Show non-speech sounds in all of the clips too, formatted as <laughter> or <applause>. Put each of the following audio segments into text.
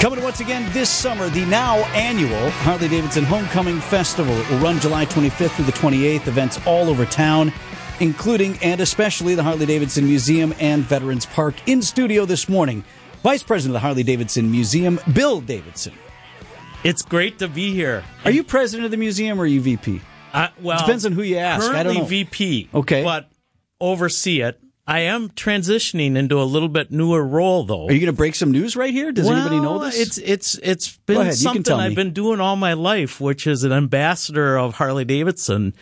Coming once again this summer, the now annual Harley Davidson Homecoming Festival. It will run July 25th through the 28th. Events all over town, including and especially the Harley Davidson Museum and Veterans Park. In studio this morning, Vice President of the Harley Davidson Museum, Bill Davidson. It's great to be here. Are you president of the museum or are you VP? Uh, well, Depends on who you ask. I Currently don't know. VP. Okay. but oversee it. I am transitioning into a little bit newer role, though. Are you going to break some news right here? Does anybody know Well, this? It's it's it's been ahead, something. I've been doing all my life, which is an ambassador of Harley Davidson,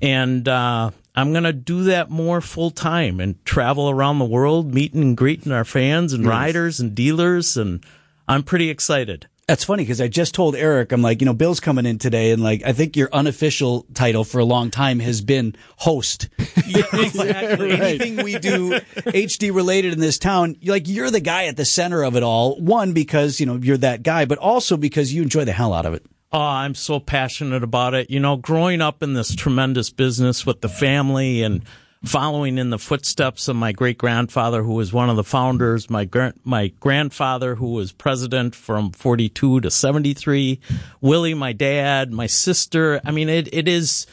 and uh, I'm going to do that more full time and travel around the world, meeting and greeting our fans and riders and dealers, and I'm pretty excited. That's funny because I just told Eric, I'm like, you know, Bill's coming in today, and like, I think your unofficial title for a long time has been host. Yeah, <laughs> exactly. Anything we do HD related in this town, you're like, you're the guy at the center of it all. One, because, you know, you're that guy, but also because you enjoy the hell out of it. Oh, I'm so passionate about it. You know, growing up in this tremendous business with the family and following in the footsteps of my great grandfather, who was one of the founders, my gra- my grandfather, who was president from 42 to 73, Willie, my dad, my sister. I mean, it, it is,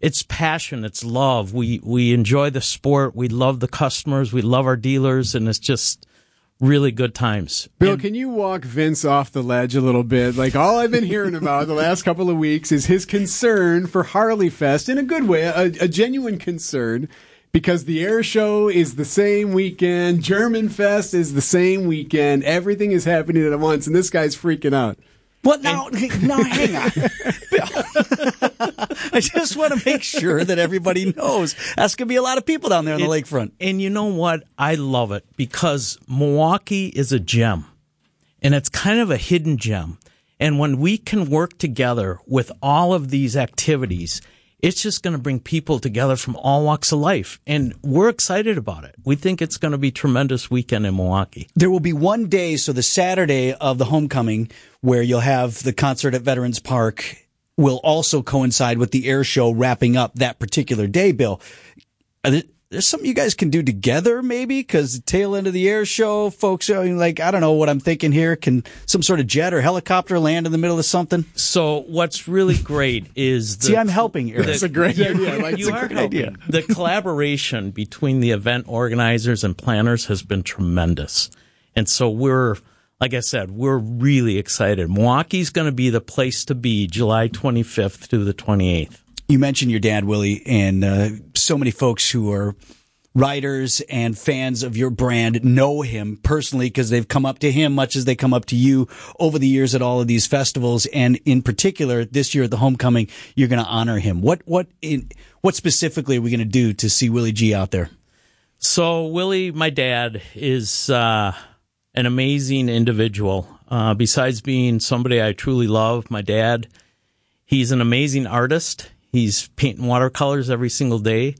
it's passion, it's love. We, we enjoy the sport. We love the customers. We love our dealers and it's just really good times. Bill, can you walk Vince off the ledge a little bit? Like all I've been hearing about the last couple of weeks is his concern for Harley Fest in a good way, a, a genuine concern. Because the air show is the same weekend, German Fest is the same weekend, everything is happening at once, and this guy's freaking out. What now? No, hang on. <laughs> I just want to make sure that everybody knows. That's going to be a lot of people down there on the It- lakefront. And you know what? I love it because Milwaukee is a gem and it's kind of a hidden gem. And when we can work together with all of these activities, it's just going to bring people together from all walks of life. And we're excited about it. We think it's going to be tremendous weekend in Milwaukee. There will be one day, so the Saturday of the homecoming, where you'll have the concert at Veterans Park, will also coincide with the air show wrapping up that particular day. Bill, there- there's something you guys can do together, maybe, because the tail end of the air show, folks. I mean, like I don't know what I'm thinking here. Can some sort of jet or helicopter land in the middle of something? So what's really great is <laughs> the, See, I'm helping Eric. That's a great idea. Like, you it's a are great helping. idea. The collaboration between the event organizers and planners has been tremendous. And so we're, like I said, we're really excited. Milwaukee's going to be the place to be July 25th through the 28th. You mentioned your dad, Willie, and uh, so many folks who are writers and fans of your brand know him personally because they've come up to him much as they come up to you over the years at all of these festivals. And in particular, this year at the homecoming, you're going to honor him. What what in what specifically are we going to do to see Willie G out there? So Willie, my dad, is uh, an amazing individual. Uh, besides being somebody I truly love, my dad, he's an amazing artist. He's painting watercolors every single day.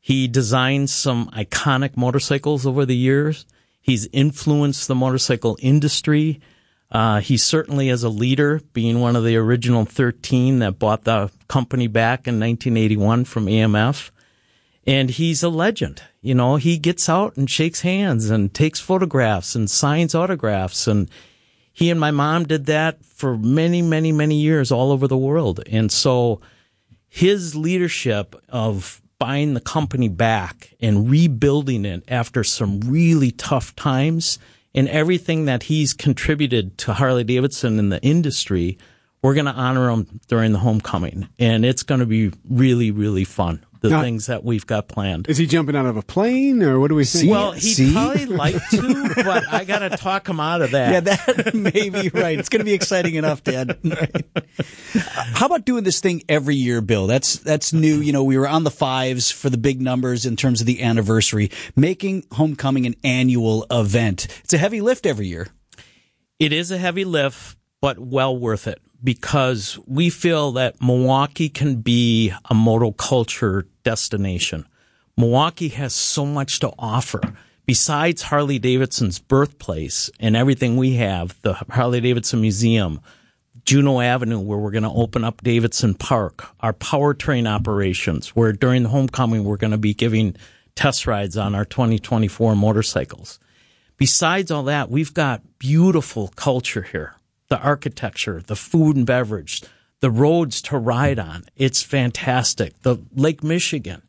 He designs some iconic motorcycles over the years. He's influenced the motorcycle industry. Uh, he certainly is a leader, being one of the original 13 that bought the company back in 1981 from AMF and he's a legend. You know, he gets out and shakes hands and takes photographs and signs autographs. And he and my mom did that for many, many, many years all over the world. And so his leadership of buying the company back and rebuilding it after some really tough times and everything that he's contributed to Harley Davidson in the industry, we're going to honor him during the homecoming. And it's going to be really, really fun. The Now- things that we've got planned. Is he jumping out of a plane, or what do we think? Well, he'd See? probably like to, <laughs> but I got to talk him out of that. Yeah, that may be right. It's going to be exciting enough, Dad. <laughs> Right. How about doing this thing every year, Bill? That's that's new. You know, we were on the fives for the big numbers in terms of the anniversary, making homecoming an annual event. It's a heavy lift every year. It is a heavy lift, but well worth it because we feel that Milwaukee can be a motoculture destination. Milwaukee has so much to offer. Besides Harley Davidson's birthplace and everything we have, the Harley Davidson Museum, Juneau Avenue, where we're going to open up Davidson Park, our powertrain operations, where during the homecoming we're going to be giving test rides on our 2024 motorcycles. besides all that, we've got beautiful culture here. The architecture, the food and beverage, the roads to ride on. It's fantastic. The Lake Michigan.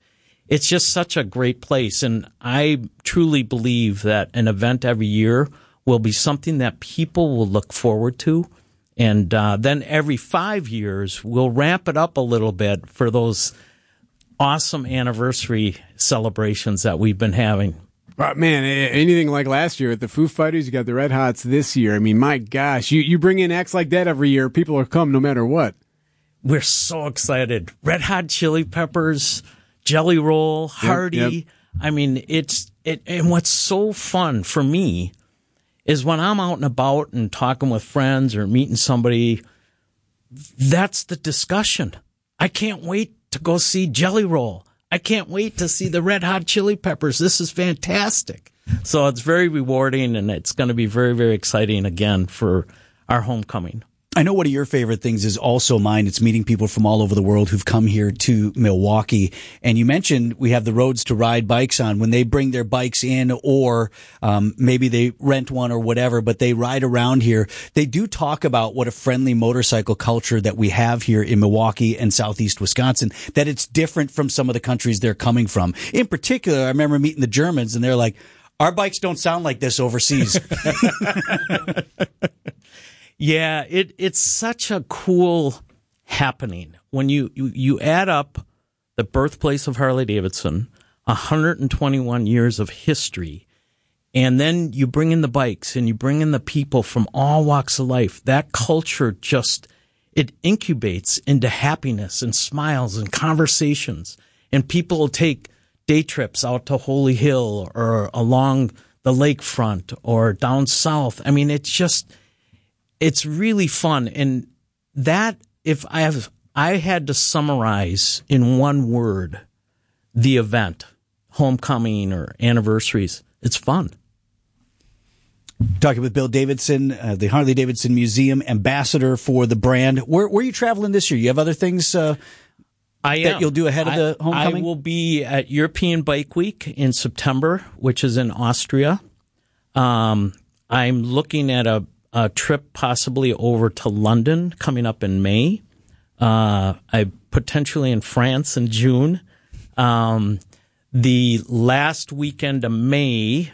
It's just such a great place. And I truly believe that an event every year will be something that people will look forward to. And uh, then every five years, we'll ramp it up a little bit for those awesome anniversary celebrations that we've been having. But man, anything like last year at the Foo Fighters, you got the Red Hots this year. I mean, my gosh, you, you bring in acts like that every year, people are come no matter what. We're so excited. Red Hot Chili Peppers, Jelly Roll, Hardy. Yep, yep. I mean, it's it. And what's so fun for me is when I'm out and about and talking with friends or meeting somebody. That's the discussion. I can't wait to go see Jelly Roll. I can't wait to see the Red Hot Chili Peppers. This is fantastic. So it's very rewarding and it's going to be very, very exciting again for our homecoming. I know one of your favorite things is also mine. It's meeting people from all over the world who've come here to Milwaukee. And you mentioned we have the roads to ride bikes on when they bring their bikes in or um, maybe they rent one or whatever, but they ride around here. They do talk about what a friendly motorcycle culture that we have here in Milwaukee and Southeast Wisconsin, that it's different from some of the countries they're coming from. In particular, I remember meeting the Germans and they're like, our bikes don't sound like this overseas. <laughs> <laughs> Yeah, it it's such a cool happening when you you, you add up the birthplace of Harley Davidson, 121 years of history, and then you bring in the bikes and you bring in the people from all walks of life. That culture just it incubates into happiness and smiles and conversations, and people will take day trips out to Holy Hill or along the lakefront or down south. I mean, it's just it's really fun. And that, if I have, I had to summarize in one word the event, homecoming or anniversaries, it's fun. Talking with Bill Davidson, uh, the Harley Davidson Museum ambassador for the brand. Where, where are you traveling this year? You have other things uh, I that you'll do ahead of the homecoming? I will be at European Bike Week in September, which is in Austria. Um, I'm looking at a a trip possibly over to London coming up in May. Uh, I potentially in France in June. Um, the last weekend of May,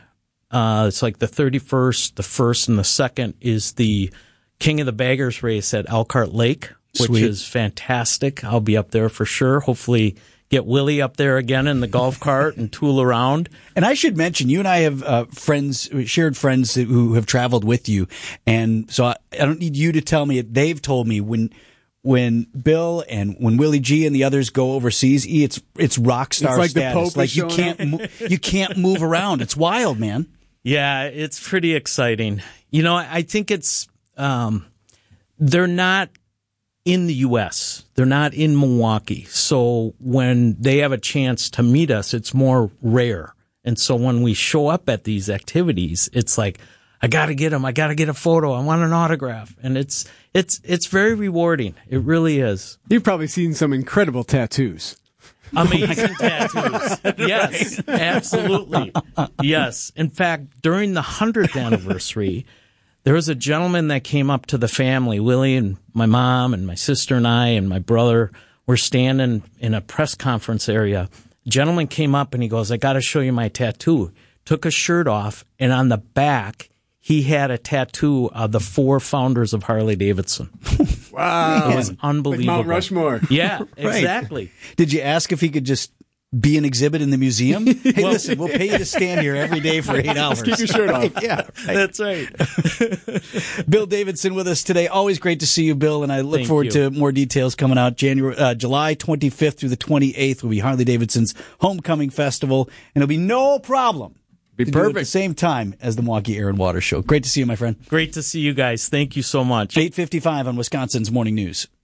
uh, it's like the 31st, the 1st, and the 2nd is the King of the Baggers race at Elkhart Lake, which Sweet. is fantastic. I'll be up there for sure. Hopefully, get Willie up there again in the golf cart and tool around. And I should mention, you and I have uh, friends, shared friends who have traveled with you, and so I, I don't need you to tell me. They've told me when when Bill and when Willie G and the others go overseas, it's it's rock star it's like status. like you can't mo- you can't move around. It's wild, man. Yeah, it's pretty exciting. You know, I think it's um, they're not in the U.S. They're not in Milwaukee. So when they have a chance to meet us, it's more rare. And so when we show up at these activities, it's like, I got to get them. I got to get a photo. I want an autograph. And it's, it's, it's very rewarding. It really is. You've probably seen some incredible tattoos. Amazing <laughs> tattoos. <laughs> Yes, absolutely. Yes. In fact, during the 100th anniversary, there was a gentleman that came up to the family, Willie and my mom and my sister and I and my brother were standing in a press conference area. A gentleman came up and he goes, I got to show you my tattoo. Took a shirt off and on the back, he had a tattoo of the four founders of Harley Davidson. <laughs> Wow. It was unbelievable. Like Mount Rushmore. Yeah, <laughs> exactly. Did you ask if he could just be an exhibit in the museum. Hey, <laughs> well, listen, we'll pay you to stand here every day for <laughs> eight hours. keep your shirt off. <laughs> yeah, right. that's right. Bill Davidson with us today. Always great to see you, Bill. And I look Thank forward you. to more details coming out. January, uh, July 25th through the 28th will be Harley Davidson's homecoming festival, and it'll be no problem. Be perfect. at the same time as the Milwaukee Air and Water Show. Great to see you, my friend. Great to see you guys. Thank you so much. 855 on Wisconsin's Morning News.